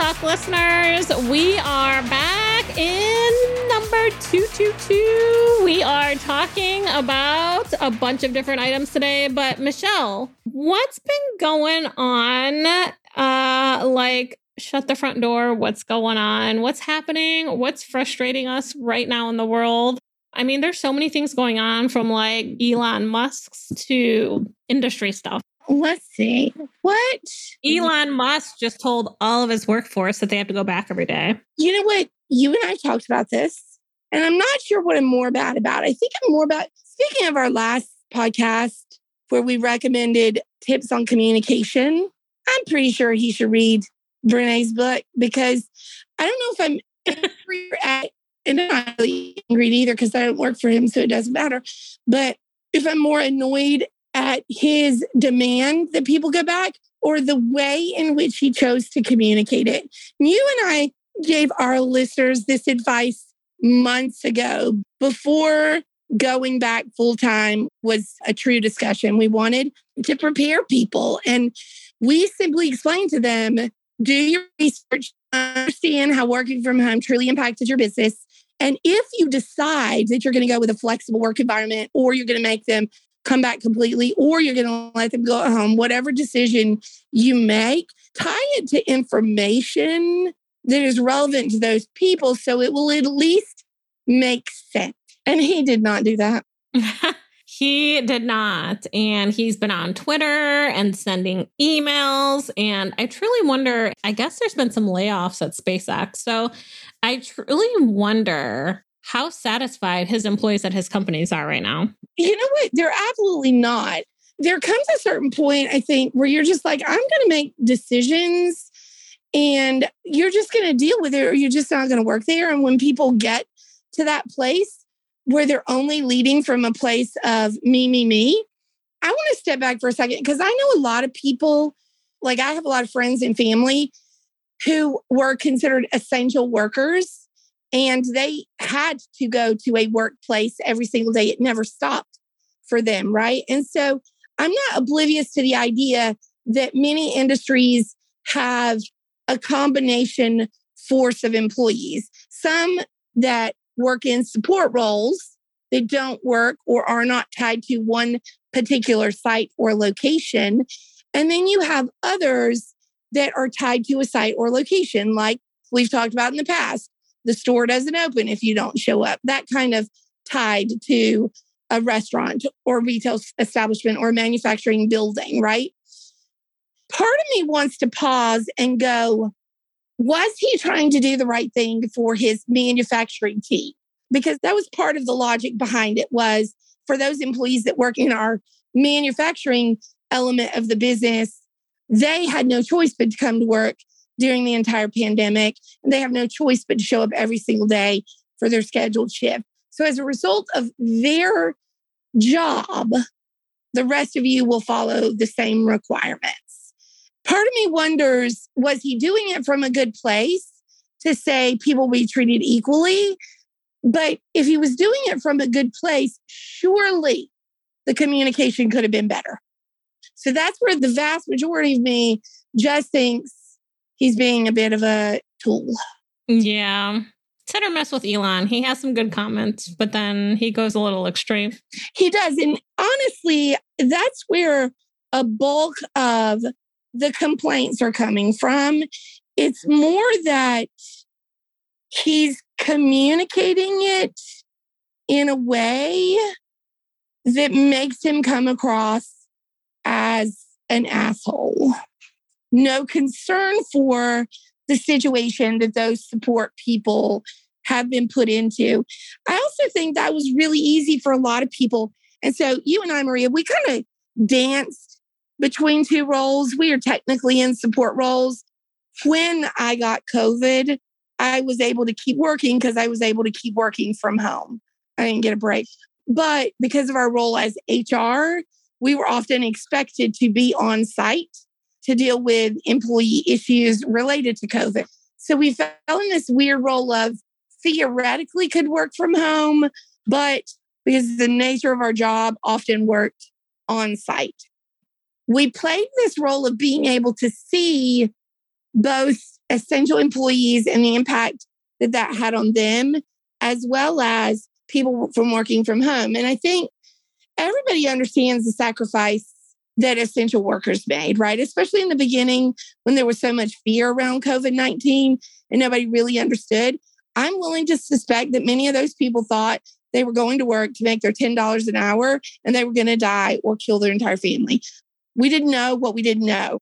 Talk listeners. We are back in number 222. We are talking about a bunch of different items today, but Michelle, what's been going on? Uh, like, shut the front door. What's going on? What's happening? What's frustrating us right now in the world? I mean, there's so many things going on from like Elon Musk's to industry stuff. Let's see. What? Elon Musk just told all of his workforce that they have to go back every day. You know what? You and I talked about this, and I'm not sure what I'm more bad about. I think I'm more about, speaking of our last podcast where we recommended tips on communication, I'm pretty sure he should read Brene's book because I don't know if I'm angry at, and I'm not really angry either because I don't work for him, so it doesn't matter. But if I'm more annoyed at his demand that people go back or the way in which he chose to communicate it. You and I gave our listeners this advice months ago before going back full time was a true discussion. We wanted to prepare people and we simply explained to them do your research, understand how working from home truly impacted your business. And if you decide that you're going to go with a flexible work environment or you're going to make them come back completely or you're going to let them go at home, whatever decision you make, tie it to information that is relevant to those people so it will at least make sense. And he did not do that. he did not. And he's been on Twitter and sending emails. And I truly wonder I guess there's been some layoffs at SpaceX. So I truly wonder how satisfied his employees at his companies are right now. You know what? They're absolutely not. There comes a certain point, I think, where you're just like, I'm going to make decisions and you're just going to deal with it or you're just not going to work there. And when people get to that place where they're only leading from a place of me, me, me, I want to step back for a second because I know a lot of people, like I have a lot of friends and family who were considered essential workers and they had to go to a workplace every single day. It never stopped for them, right? And so I'm not oblivious to the idea that many industries have a combination force of employees, some that work in support roles that don't work or are not tied to one particular site or location. And then you have others that are tied to a site or location, like we've talked about in the past the store doesn't open if you don't show up. That kind of tied to a restaurant or retail establishment or manufacturing building, right? Part of me wants to pause and go, was he trying to do the right thing for his manufacturing team? Because that was part of the logic behind it was for those employees that work in our manufacturing element of the business, they had no choice but to come to work during the entire pandemic. And they have no choice but to show up every single day for their scheduled shift. So, as a result of their job, the rest of you will follow the same requirements. Part of me wonders was he doing it from a good place to say people be treated equally? But if he was doing it from a good place, surely the communication could have been better. So that's where the vast majority of me just thinks he's being a bit of a tool. Yeah. It's hit or miss with Elon. He has some good comments, but then he goes a little extreme. He does. And honestly, that's where a bulk of the complaints are coming from. It's more that he's communicating it in a way that makes him come across as an asshole no concern for the situation that those support people have been put into. I also think that was really easy for a lot of people. And so you and I, Maria, we kind of danced between two roles. We are technically in support roles. When I got COVID, I was able to keep working because I was able to keep working from home. I didn't get a break. But because of our role as HR, we were often expected to be on site to deal with employee issues related to COVID. So we fell in this weird role of theoretically could work from home, but because the nature of our job often worked on site. We played this role of being able to see both essential employees and the impact that that had on them, as well as people from working from home. And I think everybody understands the sacrifice that essential workers made, right? Especially in the beginning when there was so much fear around COVID 19 and nobody really understood. I'm willing to suspect that many of those people thought they were going to work to make their $10 an hour and they were going to die or kill their entire family. We didn't know what we didn't know.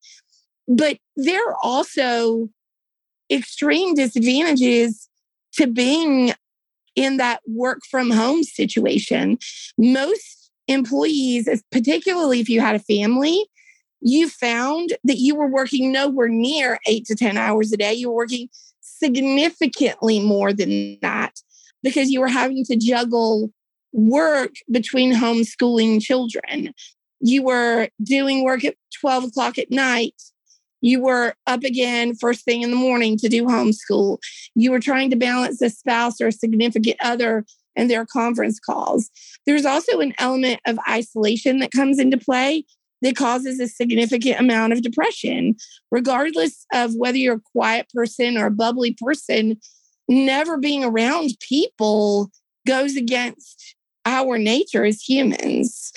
But there are also extreme disadvantages to being in that work from home situation. Most employees, particularly if you had a family, you found that you were working nowhere near eight to 10 hours a day. You were working significantly more than that because you were having to juggle work between homeschooling children. You were doing work at 12 o'clock at night. You were up again first thing in the morning to do homeschool. You were trying to balance a spouse or a significant other and their conference calls. There's also an element of isolation that comes into play that causes a significant amount of depression. Regardless of whether you're a quiet person or a bubbly person, never being around people goes against our nature as humans.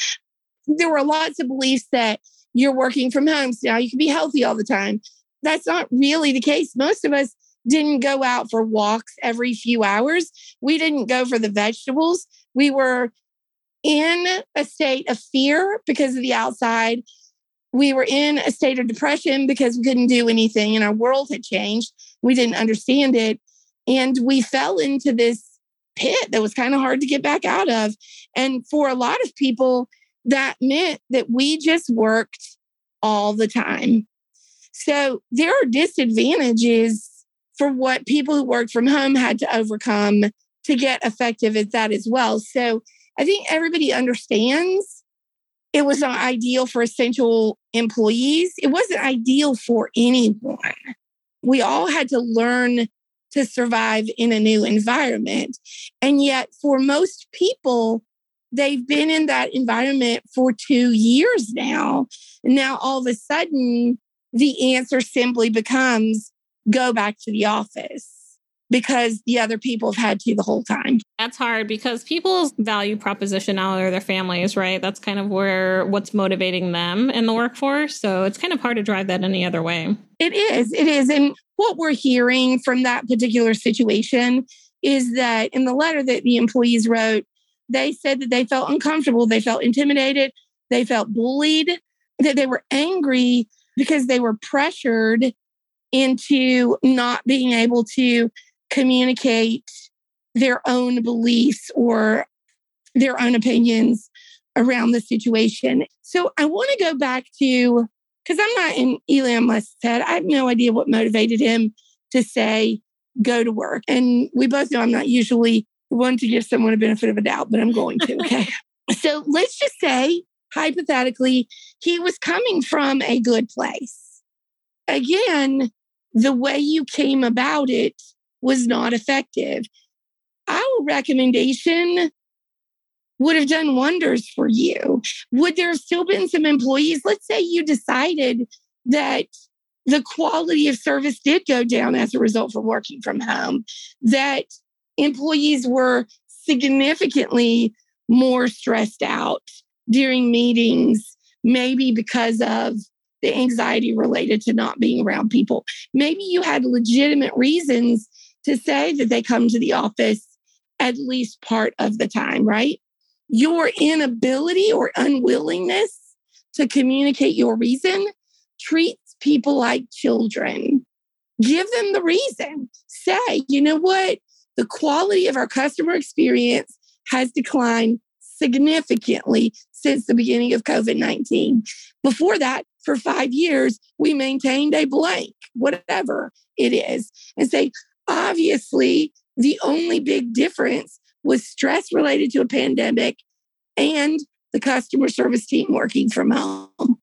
There were lots of beliefs that you're working from home, so now you can be healthy all the time. That's not really the case. Most of us didn't go out for walks every few hours. We didn't go for the vegetables. We were in a state of fear because of the outside. We were in a state of depression because we couldn't do anything and our world had changed. We didn't understand it. And we fell into this pit that was kind of hard to get back out of. And for a lot of people, that meant that we just worked all the time. So there are disadvantages for what people who work from home had to overcome to get effective at that as well. So I think everybody understands it was not ideal for essential employees. It wasn't ideal for anyone. We all had to learn to survive in a new environment. And yet, for most people, they've been in that environment for two years now. Now, all of a sudden, the answer simply becomes go back to the office because the other people have had to the whole time. That's hard because people's value proposition now are their families, right? That's kind of where what's motivating them in the workforce. So it's kind of hard to drive that any other way. It is. It is. And what we're hearing from that particular situation is that in the letter that the employees wrote, they said that they felt uncomfortable, they felt intimidated, they felt bullied, that they were angry because they were pressured into not being able to communicate their own beliefs or their own opinions around the situation. So I want to go back to because I'm not in Elon Musk's head. I have no idea what motivated him to say, go to work. And we both know I'm not usually the one to give someone a benefit of a doubt, but I'm going to. Okay. so let's just say, hypothetically, he was coming from a good place. Again, the way you came about it was not effective. Our recommendation would have done wonders for you. Would there have still been some employees? Let's say you decided that the quality of service did go down as a result from working from home, that employees were significantly more stressed out during meetings, maybe because of the anxiety related to not being around people. Maybe you had legitimate reasons to say that they come to the office at least part of the time, right? Your inability or unwillingness to communicate your reason treats people like children. Give them the reason. Say, you know what? The quality of our customer experience has declined significantly since the beginning of COVID 19. Before that, for five years, we maintained a blank, whatever it is, and say, obviously, the only big difference was stress related to a pandemic and the customer service team working from home.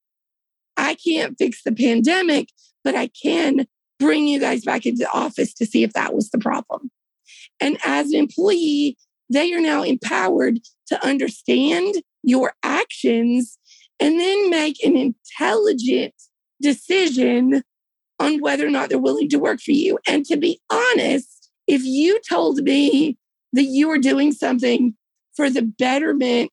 I can't fix the pandemic, but I can bring you guys back into the office to see if that was the problem. And as an employee, they are now empowered to understand your actions and then make an intelligent decision on whether or not they're willing to work for you. And to be honest, if you told me that you were doing something for the betterment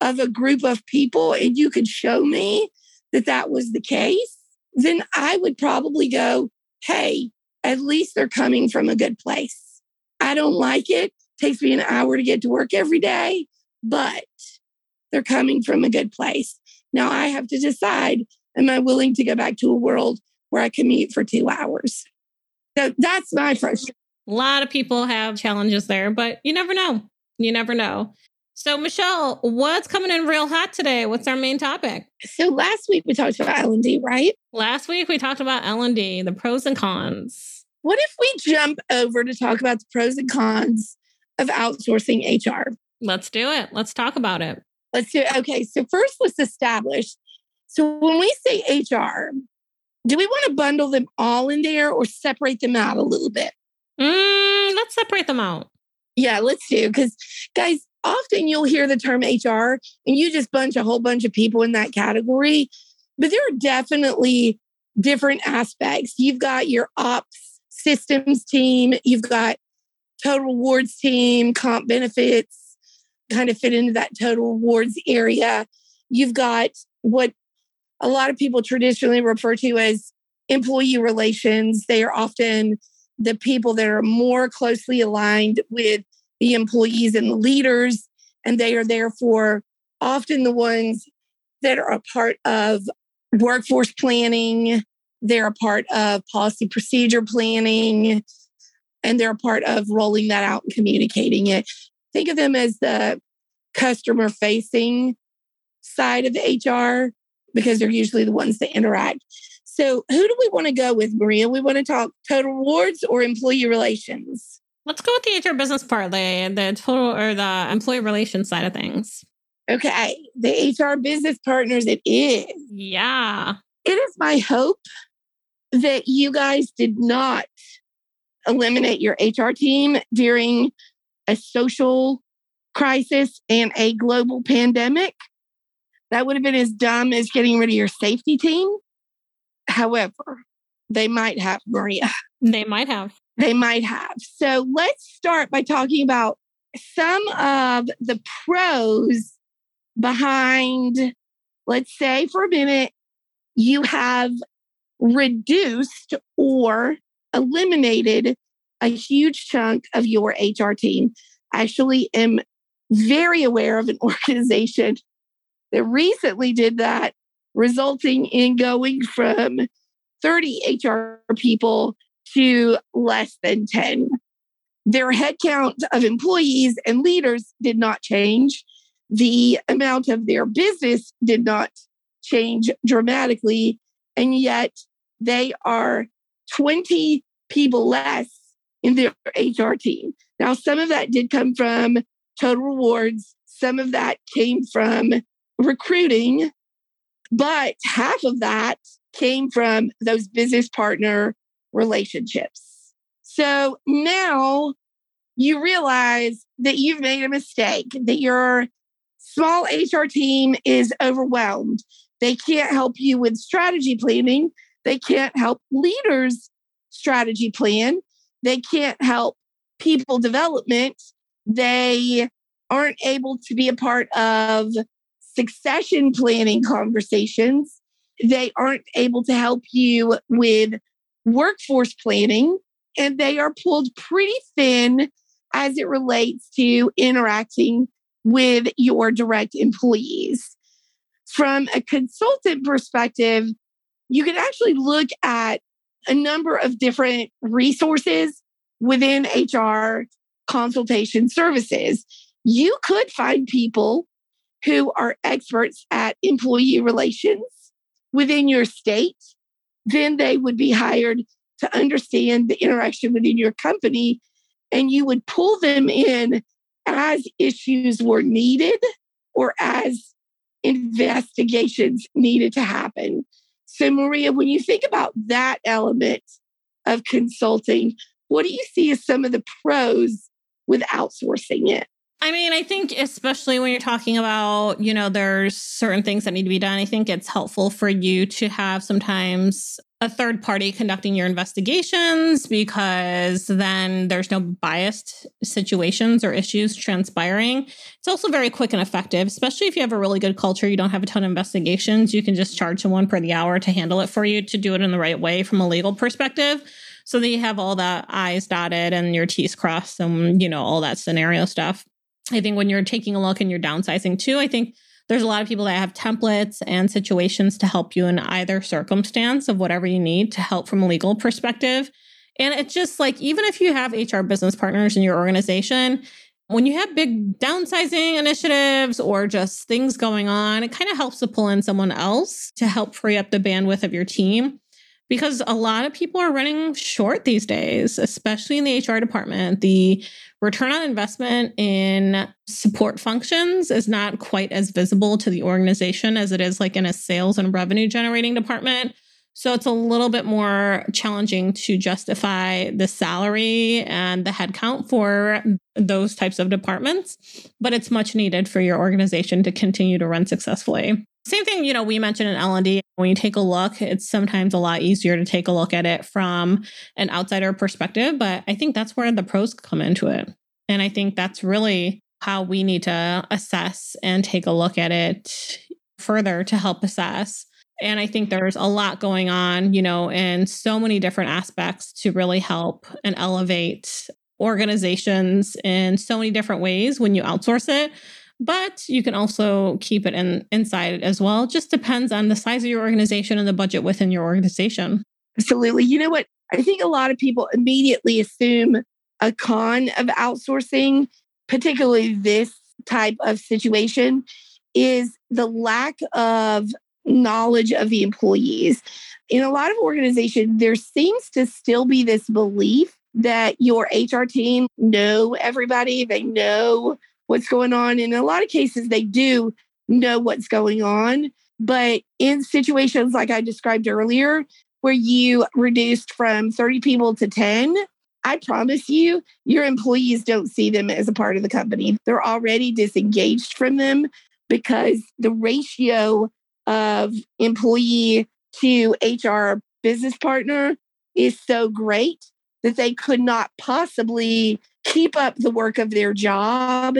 of a group of people and you could show me that that was the case, then I would probably go, hey, at least they're coming from a good place. I don't like it. Takes me an hour to get to work every day, but they're coming from a good place. Now I have to decide am I willing to go back to a world where I commute for two hours? So that's my frustration. A lot of people have challenges there, but you never know. You never know. So, Michelle, what's coming in real hot today? What's our main topic? So last week we talked about L and D, right? Last week we talked about L and D, the pros and cons. What if we jump over to talk about the pros and cons of outsourcing HR? Let's do it. Let's talk about it. Let's do it. Okay. So first, let's establish. So when we say HR, do we want to bundle them all in there or separate them out a little bit? Mm, let's separate them out. Yeah, let's do. Because, guys, often you'll hear the term HR and you just bunch a whole bunch of people in that category. But there are definitely different aspects. You've got your ops systems team, you've got total rewards team, comp benefits kind of fit into that total rewards area. You've got what a lot of people traditionally refer to as employee relations. They are often the people that are more closely aligned with the employees and the leaders, and they are therefore often the ones that are a part of workforce planning. They're a part of policy procedure planning, and they're a part of rolling that out and communicating it. Think of them as the customer facing side of HR because they're usually the ones that interact. So, who do we want to go with, Maria? We want to talk total rewards or employee relations? Let's go with the HR business part, the, the total or the employee relations side of things. Okay, the HR business partners, it is. Yeah. It is my hope that you guys did not eliminate your HR team during a social crisis and a global pandemic. That would have been as dumb as getting rid of your safety team. However, they might have, Maria. They might have. They might have. So let's start by talking about some of the pros behind, let's say for a minute, you have reduced or eliminated a huge chunk of your HR team. I actually am very aware of an organization that recently did that, resulting in going from 30 HR people to less than 10. Their headcount of employees and leaders did not change. The amount of their business did not change dramatically. And yet they are 20 people less in their HR team. Now, some of that did come from total rewards, some of that came from recruiting, but half of that came from those business partner relationships. So now you realize that you've made a mistake, that your small HR team is overwhelmed. They can't help you with strategy planning. They can't help leaders strategy plan. They can't help people development. They aren't able to be a part of succession planning conversations. They aren't able to help you with workforce planning, and they are pulled pretty thin as it relates to interacting with your direct employees. From a consultant perspective, you can actually look at a number of different resources within HR consultation services. You could find people who are experts at employee relations within your state, then they would be hired to understand the interaction within your company and you would pull them in as issues were needed or as investigations needed to happen. So, Maria, when you think about that element of consulting, what do you see as some of the pros with outsourcing it? I mean, I think especially when you're talking about, you know, there's certain things that need to be done, I think it's helpful for you to have sometimes a third party conducting your investigations because then there's no biased situations or issues transpiring. It's also very quick and effective, especially if you have a really good culture. You don't have a ton of investigations. You can just charge someone per the hour to handle it for you to do it in the right way from a legal perspective. So that you have all the I's dotted and your T's crossed and, you know, all that scenario stuff. I think when you're taking a look and you're downsizing too, I think there's a lot of people that have templates and situations to help you in either circumstance of whatever you need to help from a legal perspective. And it's just like, even if you have HR business partners in your organization, when you have big downsizing initiatives or just things going on, it kind of helps to pull in someone else to help free up the bandwidth of your team because a lot of people are running short these days, especially in the HR department. The return on investment in support functions is not quite as visible to the organization as it is like in a sales and revenue generating department. So it's a little bit more challenging to justify the salary and the headcount for those types of departments, but it's much needed for your organization to continue to run successfully. Same thing, you know, we mentioned in L&D, when you take a look, it's sometimes a lot easier to take a look at it from an outsider perspective, but I think that's where the pros come into it. And I think that's really how we need to assess and take a look at it further to help assess. And I think there's a lot going on, you know, in so many different aspects to really help and elevate organizations in so many different ways when you outsource it but you can also keep it in inside as well. It just depends on the size of your organization and the budget within your organization. Absolutely. You know what? I think a lot of people immediately assume a con of outsourcing, particularly this type of situation, is the lack of knowledge of the employees. In a lot of organizations, there seems to still be this belief that your HR team know everybody, they know what's going on. In a lot of cases, they do know what's going on. But in situations like I described earlier, where you reduced from 30 people to 10, I promise you, your employees don't see them as a part of the company. They're already disengaged from them because the ratio of employee to HR business partner is so great that they could not possibly keep up the work of their job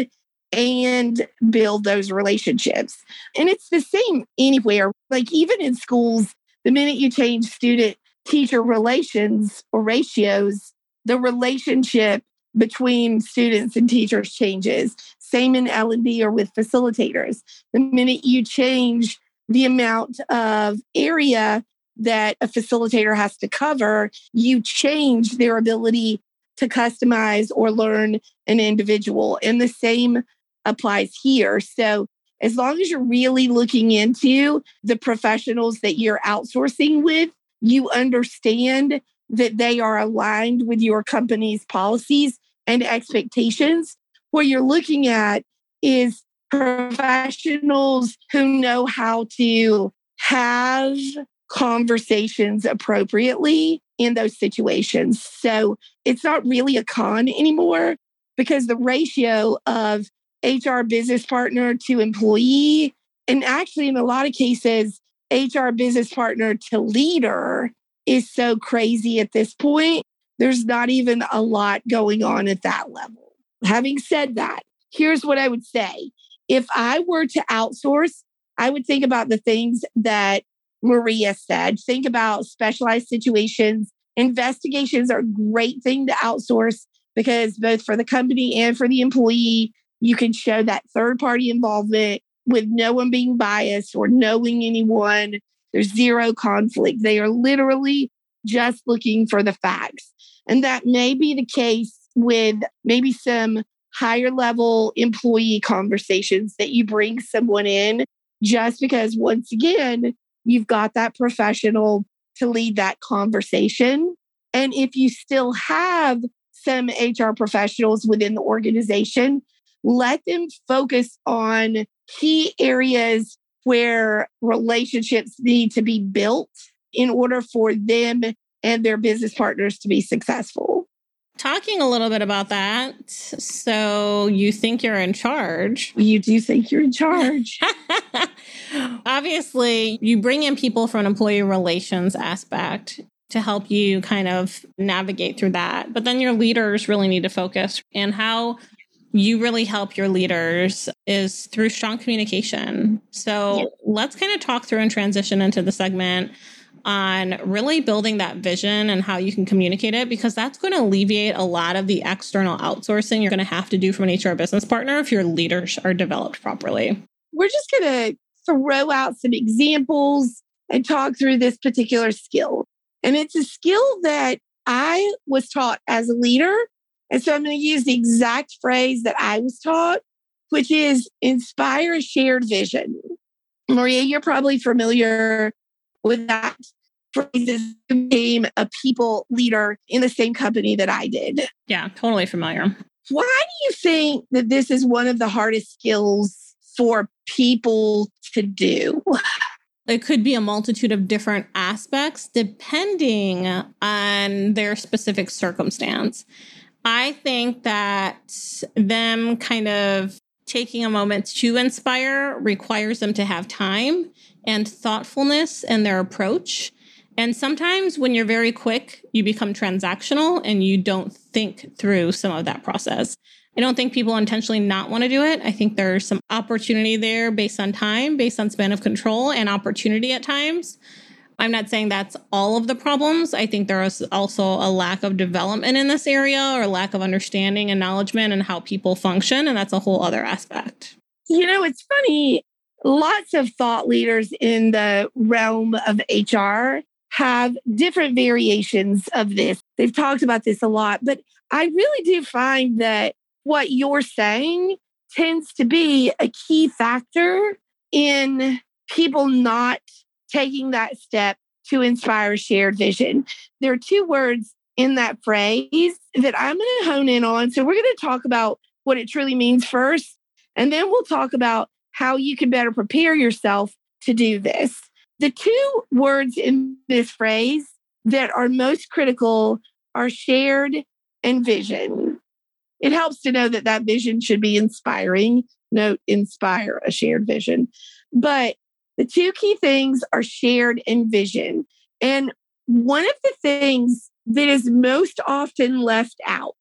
and build those relationships. And it's the same anywhere, like even in schools, the minute you change student teacher relations or ratios, the relationship between students and teachers changes. Same in L&D or with facilitators. The minute you change the amount of area that a facilitator has to cover, you change their ability to customize or learn an individual. And the same applies here. So as long as you're really looking into the professionals that you're outsourcing with, you understand that they are aligned with your company's policies and expectations. What you're looking at is professionals who know how to have conversations appropriately in those situations. So it's not really a con anymore because the ratio of HR business partner to employee. And actually, in a lot of cases, HR business partner to leader is so crazy at this point. There's not even a lot going on at that level. Having said that, here's what I would say. If I were to outsource, I would think about the things that Maria said. Think about specialized situations. Investigations are a great thing to outsource because both for the company and for the employee, you can show that third party involvement with no one being biased or knowing anyone. There's zero conflict. They are literally just looking for the facts. And that may be the case with maybe some higher level employee conversations that you bring someone in just because, once again, you've got that professional to lead that conversation. And if you still have some HR professionals within the organization let them focus on key areas where relationships need to be built in order for them and their business partners to be successful. Talking a little bit about that. So, you think you're in charge? You do think you're in charge. Obviously, you bring in people from an employee relations aspect to help you kind of navigate through that. But then your leaders really need to focus and how you really help your leaders is through strong communication. So yeah. let's kind of talk through and transition into the segment on really building that vision and how you can communicate it because that's going to alleviate a lot of the external outsourcing you're going to have to do from an HR business partner if your leaders are developed properly. We're just going to throw out some examples and talk through this particular skill. And it's a skill that I was taught as a leader. And so I'm going to use the exact phrase that I was taught, which is inspire a shared vision. Maria, you're probably familiar with that phrase became a people leader in the same company that I did. Yeah, totally familiar. Why do you think that this is one of the hardest skills for people to do? It could be a multitude of different aspects depending on their specific circumstance. I think that them kind of taking a moment to inspire requires them to have time and thoughtfulness in their approach. And sometimes when you're very quick, you become transactional and you don't think through some of that process. I don't think people intentionally not want to do it. I think there's some opportunity there based on time, based on span of control and opportunity at times. I'm not saying that's all of the problems. I think there is also a lack of development in this area or lack of understanding and acknowledgement and how people function. And that's a whole other aspect. You know, it's funny. Lots of thought leaders in the realm of HR have different variations of this. They've talked about this a lot, but I really do find that what you're saying tends to be a key factor in people not taking that step to inspire a shared vision. There are two words in that phrase that I'm going to hone in on. So, we're going to talk about what it truly means first, and then we'll talk about how you can better prepare yourself to do this. The two words in this phrase that are most critical are shared and vision. It helps to know that that vision should be inspiring. Note, inspire a shared vision. But the two key things are shared and vision. And one of the things that is most often left out,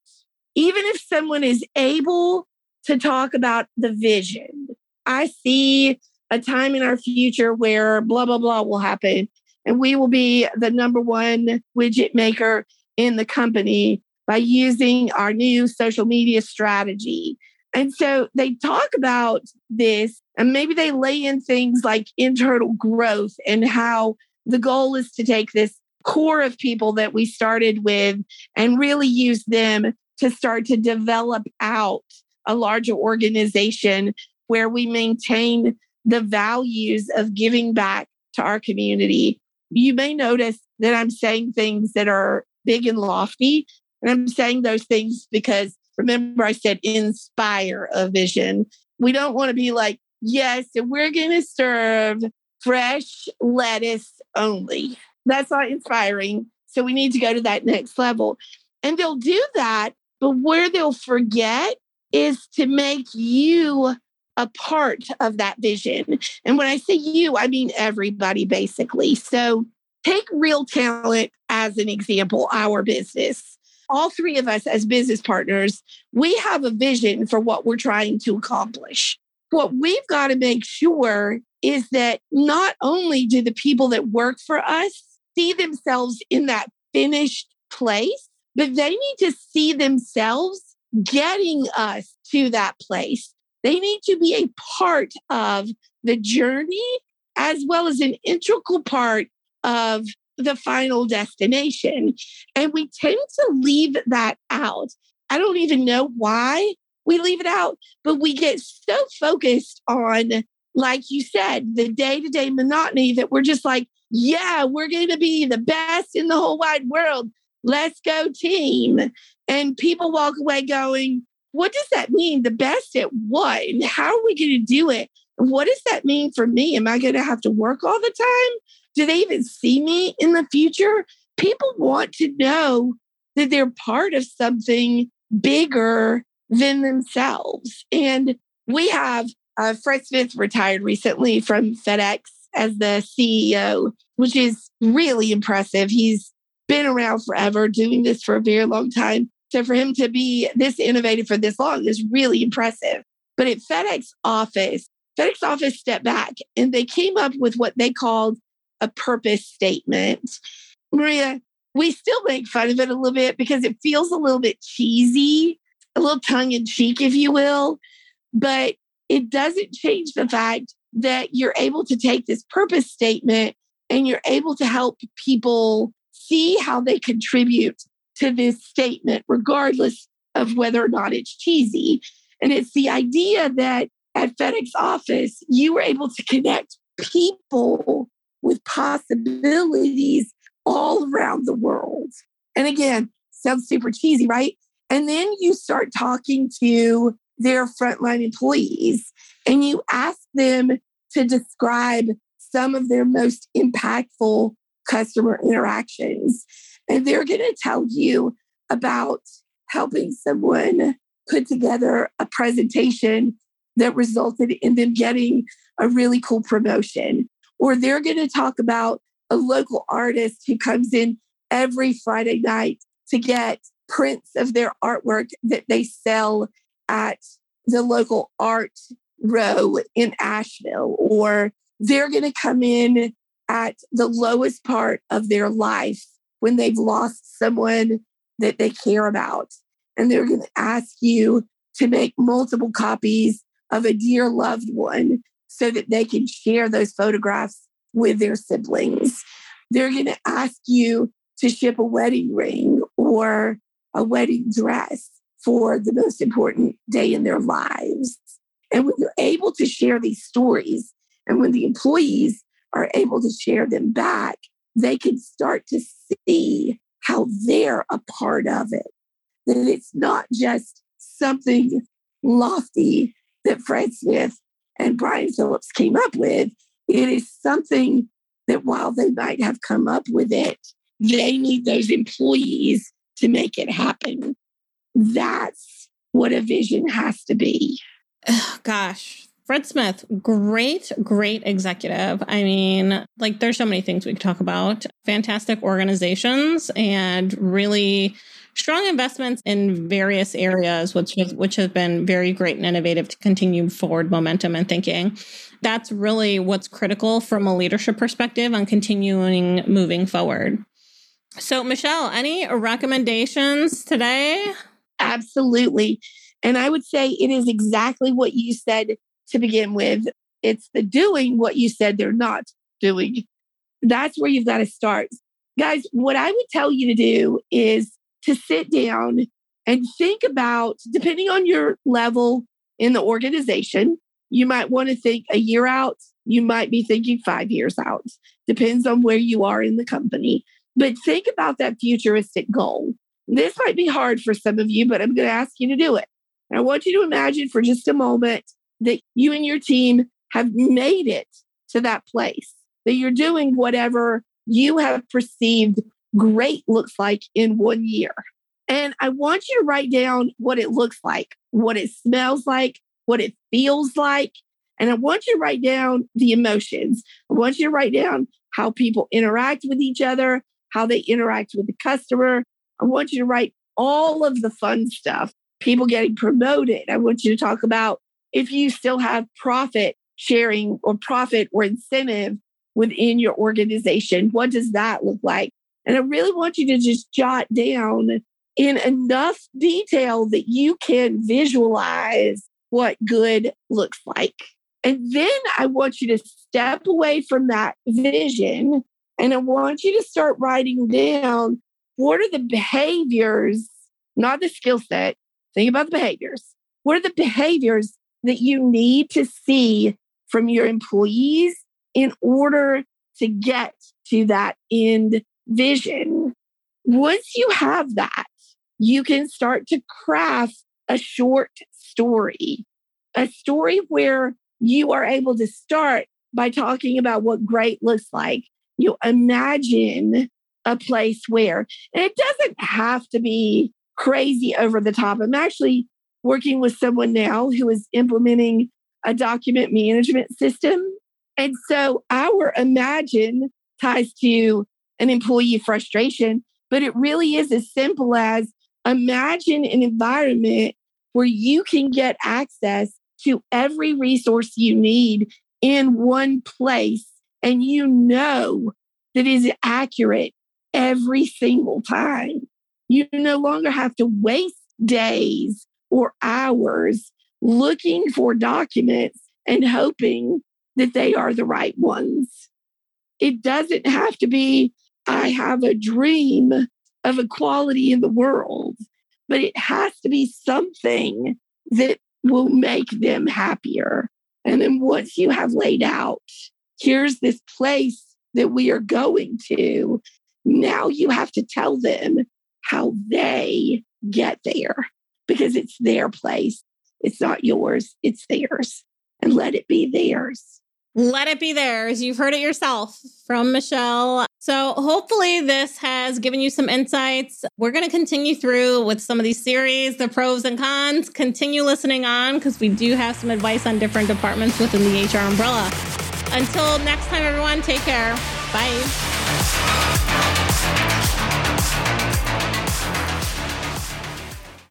even if someone is able to talk about the vision, I see a time in our future where blah, blah, blah will happen. And we will be the number one widget maker in the company by using our new social media strategy. And so they talk about this, and maybe they lay in things like internal growth and how the goal is to take this core of people that we started with and really use them to start to develop out a larger organization where we maintain the values of giving back to our community. You may notice that I'm saying things that are big and lofty, and I'm saying those things because remember, I said inspire a vision. We don't want to be like, yes, we're going to serve fresh lettuce only. That's not inspiring. So we need to go to that next level. And they'll do that, but where they'll forget is to make you a part of that vision. And when I say you, I mean everybody basically. So take real talent as an example, our business all three of us as business partners, we have a vision for what we're trying to accomplish. What we've got to make sure is that not only do the people that work for us see themselves in that finished place, but they need to see themselves getting us to that place. They need to be a part of the journey as well as an integral part of the final destination. And we tend to leave that out. I don't even know why we leave it out, but we get so focused on, like you said, the day to day monotony that we're just like, yeah, we're going to be the best in the whole wide world. Let's go, team. And people walk away going, what does that mean? The best at what? And how are we going to do it? What does that mean for me? Am I going to have to work all the time? Do they even see me in the future? People want to know that they're part of something bigger than themselves. And we have Uh, Fred Smith retired recently from FedEx as the CEO, which is really impressive. He's been around forever, doing this for a very long time. So for him to be this innovative for this long is really impressive. But at FedEx office, FedEx office stepped back and they came up with what they called a purpose statement. Maria, we still make fun of it a little bit because it feels a little bit cheesy, a little tongue in cheek, if you will. But it doesn't change the fact that you're able to take this purpose statement and you're able to help people see how they contribute to this statement, regardless of whether or not it's cheesy. And it's the idea that at FedEx office, you were able to connect people with possibilities all around the world. And again, sounds super cheesy, right? And then you start talking to their frontline employees and you ask them to describe some of their most impactful customer interactions. And they're going to tell you about helping someone put together a presentation that resulted in them getting a really cool promotion. Or they're going to talk about a local artist who comes in every Friday night to get prints of their artwork that they sell at the local art row in Asheville. Or they're going to come in at the lowest part of their life when they've lost someone that they care about. And they're going to ask you to make multiple copies of a dear loved one so that they can share those photographs with their siblings. They're going to ask you to ship a wedding ring or a wedding dress for the most important day in their lives. And when you're able to share these stories, and when the employees are able to share them back, they can start to see how they're a part of it. That it's not just something lofty that Fred Smith and Brian Phillips came up with. It is something that while they might have come up with it, they need those employees to make it happen. That's what a vision has to be. Gosh, Fred Smith, great, great executive. I mean, like, there's so many things we could talk about. Fantastic organizations and really strong investments in various areas, which has, which has been very great and innovative to continue forward momentum and thinking. That's really what's critical from a leadership perspective on continuing moving forward. So, Michelle, any recommendations today? Absolutely. And I would say it is exactly what you said to begin with. It's the doing what you said they're not doing. That's where you've got to start. Guys, what I would tell you to do is to sit down and think about, depending on your level in the organization, you might want to think a year out. You might be thinking five years out. Depends on where you are in the company. But think about that futuristic goal. This might be hard for some of you, but I'm going to ask you to do it. I want you to imagine for just a moment that you and your team have made it to that place, that you're doing whatever you have perceived great looks like in one year. And I want you to write down what it looks like, what it smells like, what it feels like. And I want you to write down the emotions. I want you to write down how people interact with each other, how they interact with the customer. I want you to write all of the fun stuff, people getting promoted. I want you to talk about if you still have profit sharing or profit or incentive within your organization, what does that look like? And I really want you to just jot down in enough detail that you can visualize what good looks like. And then I want you to step away from that vision and I want you to start writing down what are the behaviors, not the skill set. Think about the behaviors. What are the behaviors that you need to see from your employees in order to get to that end vision. Once you have that, you can start to craft a short story, a story where you are able to start by talking about what great looks like. You imagine a place where, and it doesn't have to be crazy over the top. I'm actually working with someone now who is implementing a document management system. And so our imagine ties to an employee frustration, but it really is as simple as imagine an environment where you can get access to every resource you need in one place and you know that is accurate every single time. You no longer have to waste days or hours looking for documents and hoping that they are the right ones. It doesn't have to be, I have a dream of equality in the world, but it has to be something that will make them happier. And then once you have laid out, here's this place that we are going to, now you have to tell them how they get there because it's their place. It's not yours, it's theirs. And let it be theirs. Let it be theirs. You've heard it yourself from Michelle. So, hopefully, this has given you some insights. We're going to continue through with some of these series, the pros and cons. Continue listening on because we do have some advice on different departments within the HR umbrella. Until next time, everyone, take care. Bye.